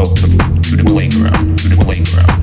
Welcome to the playground, to the playground.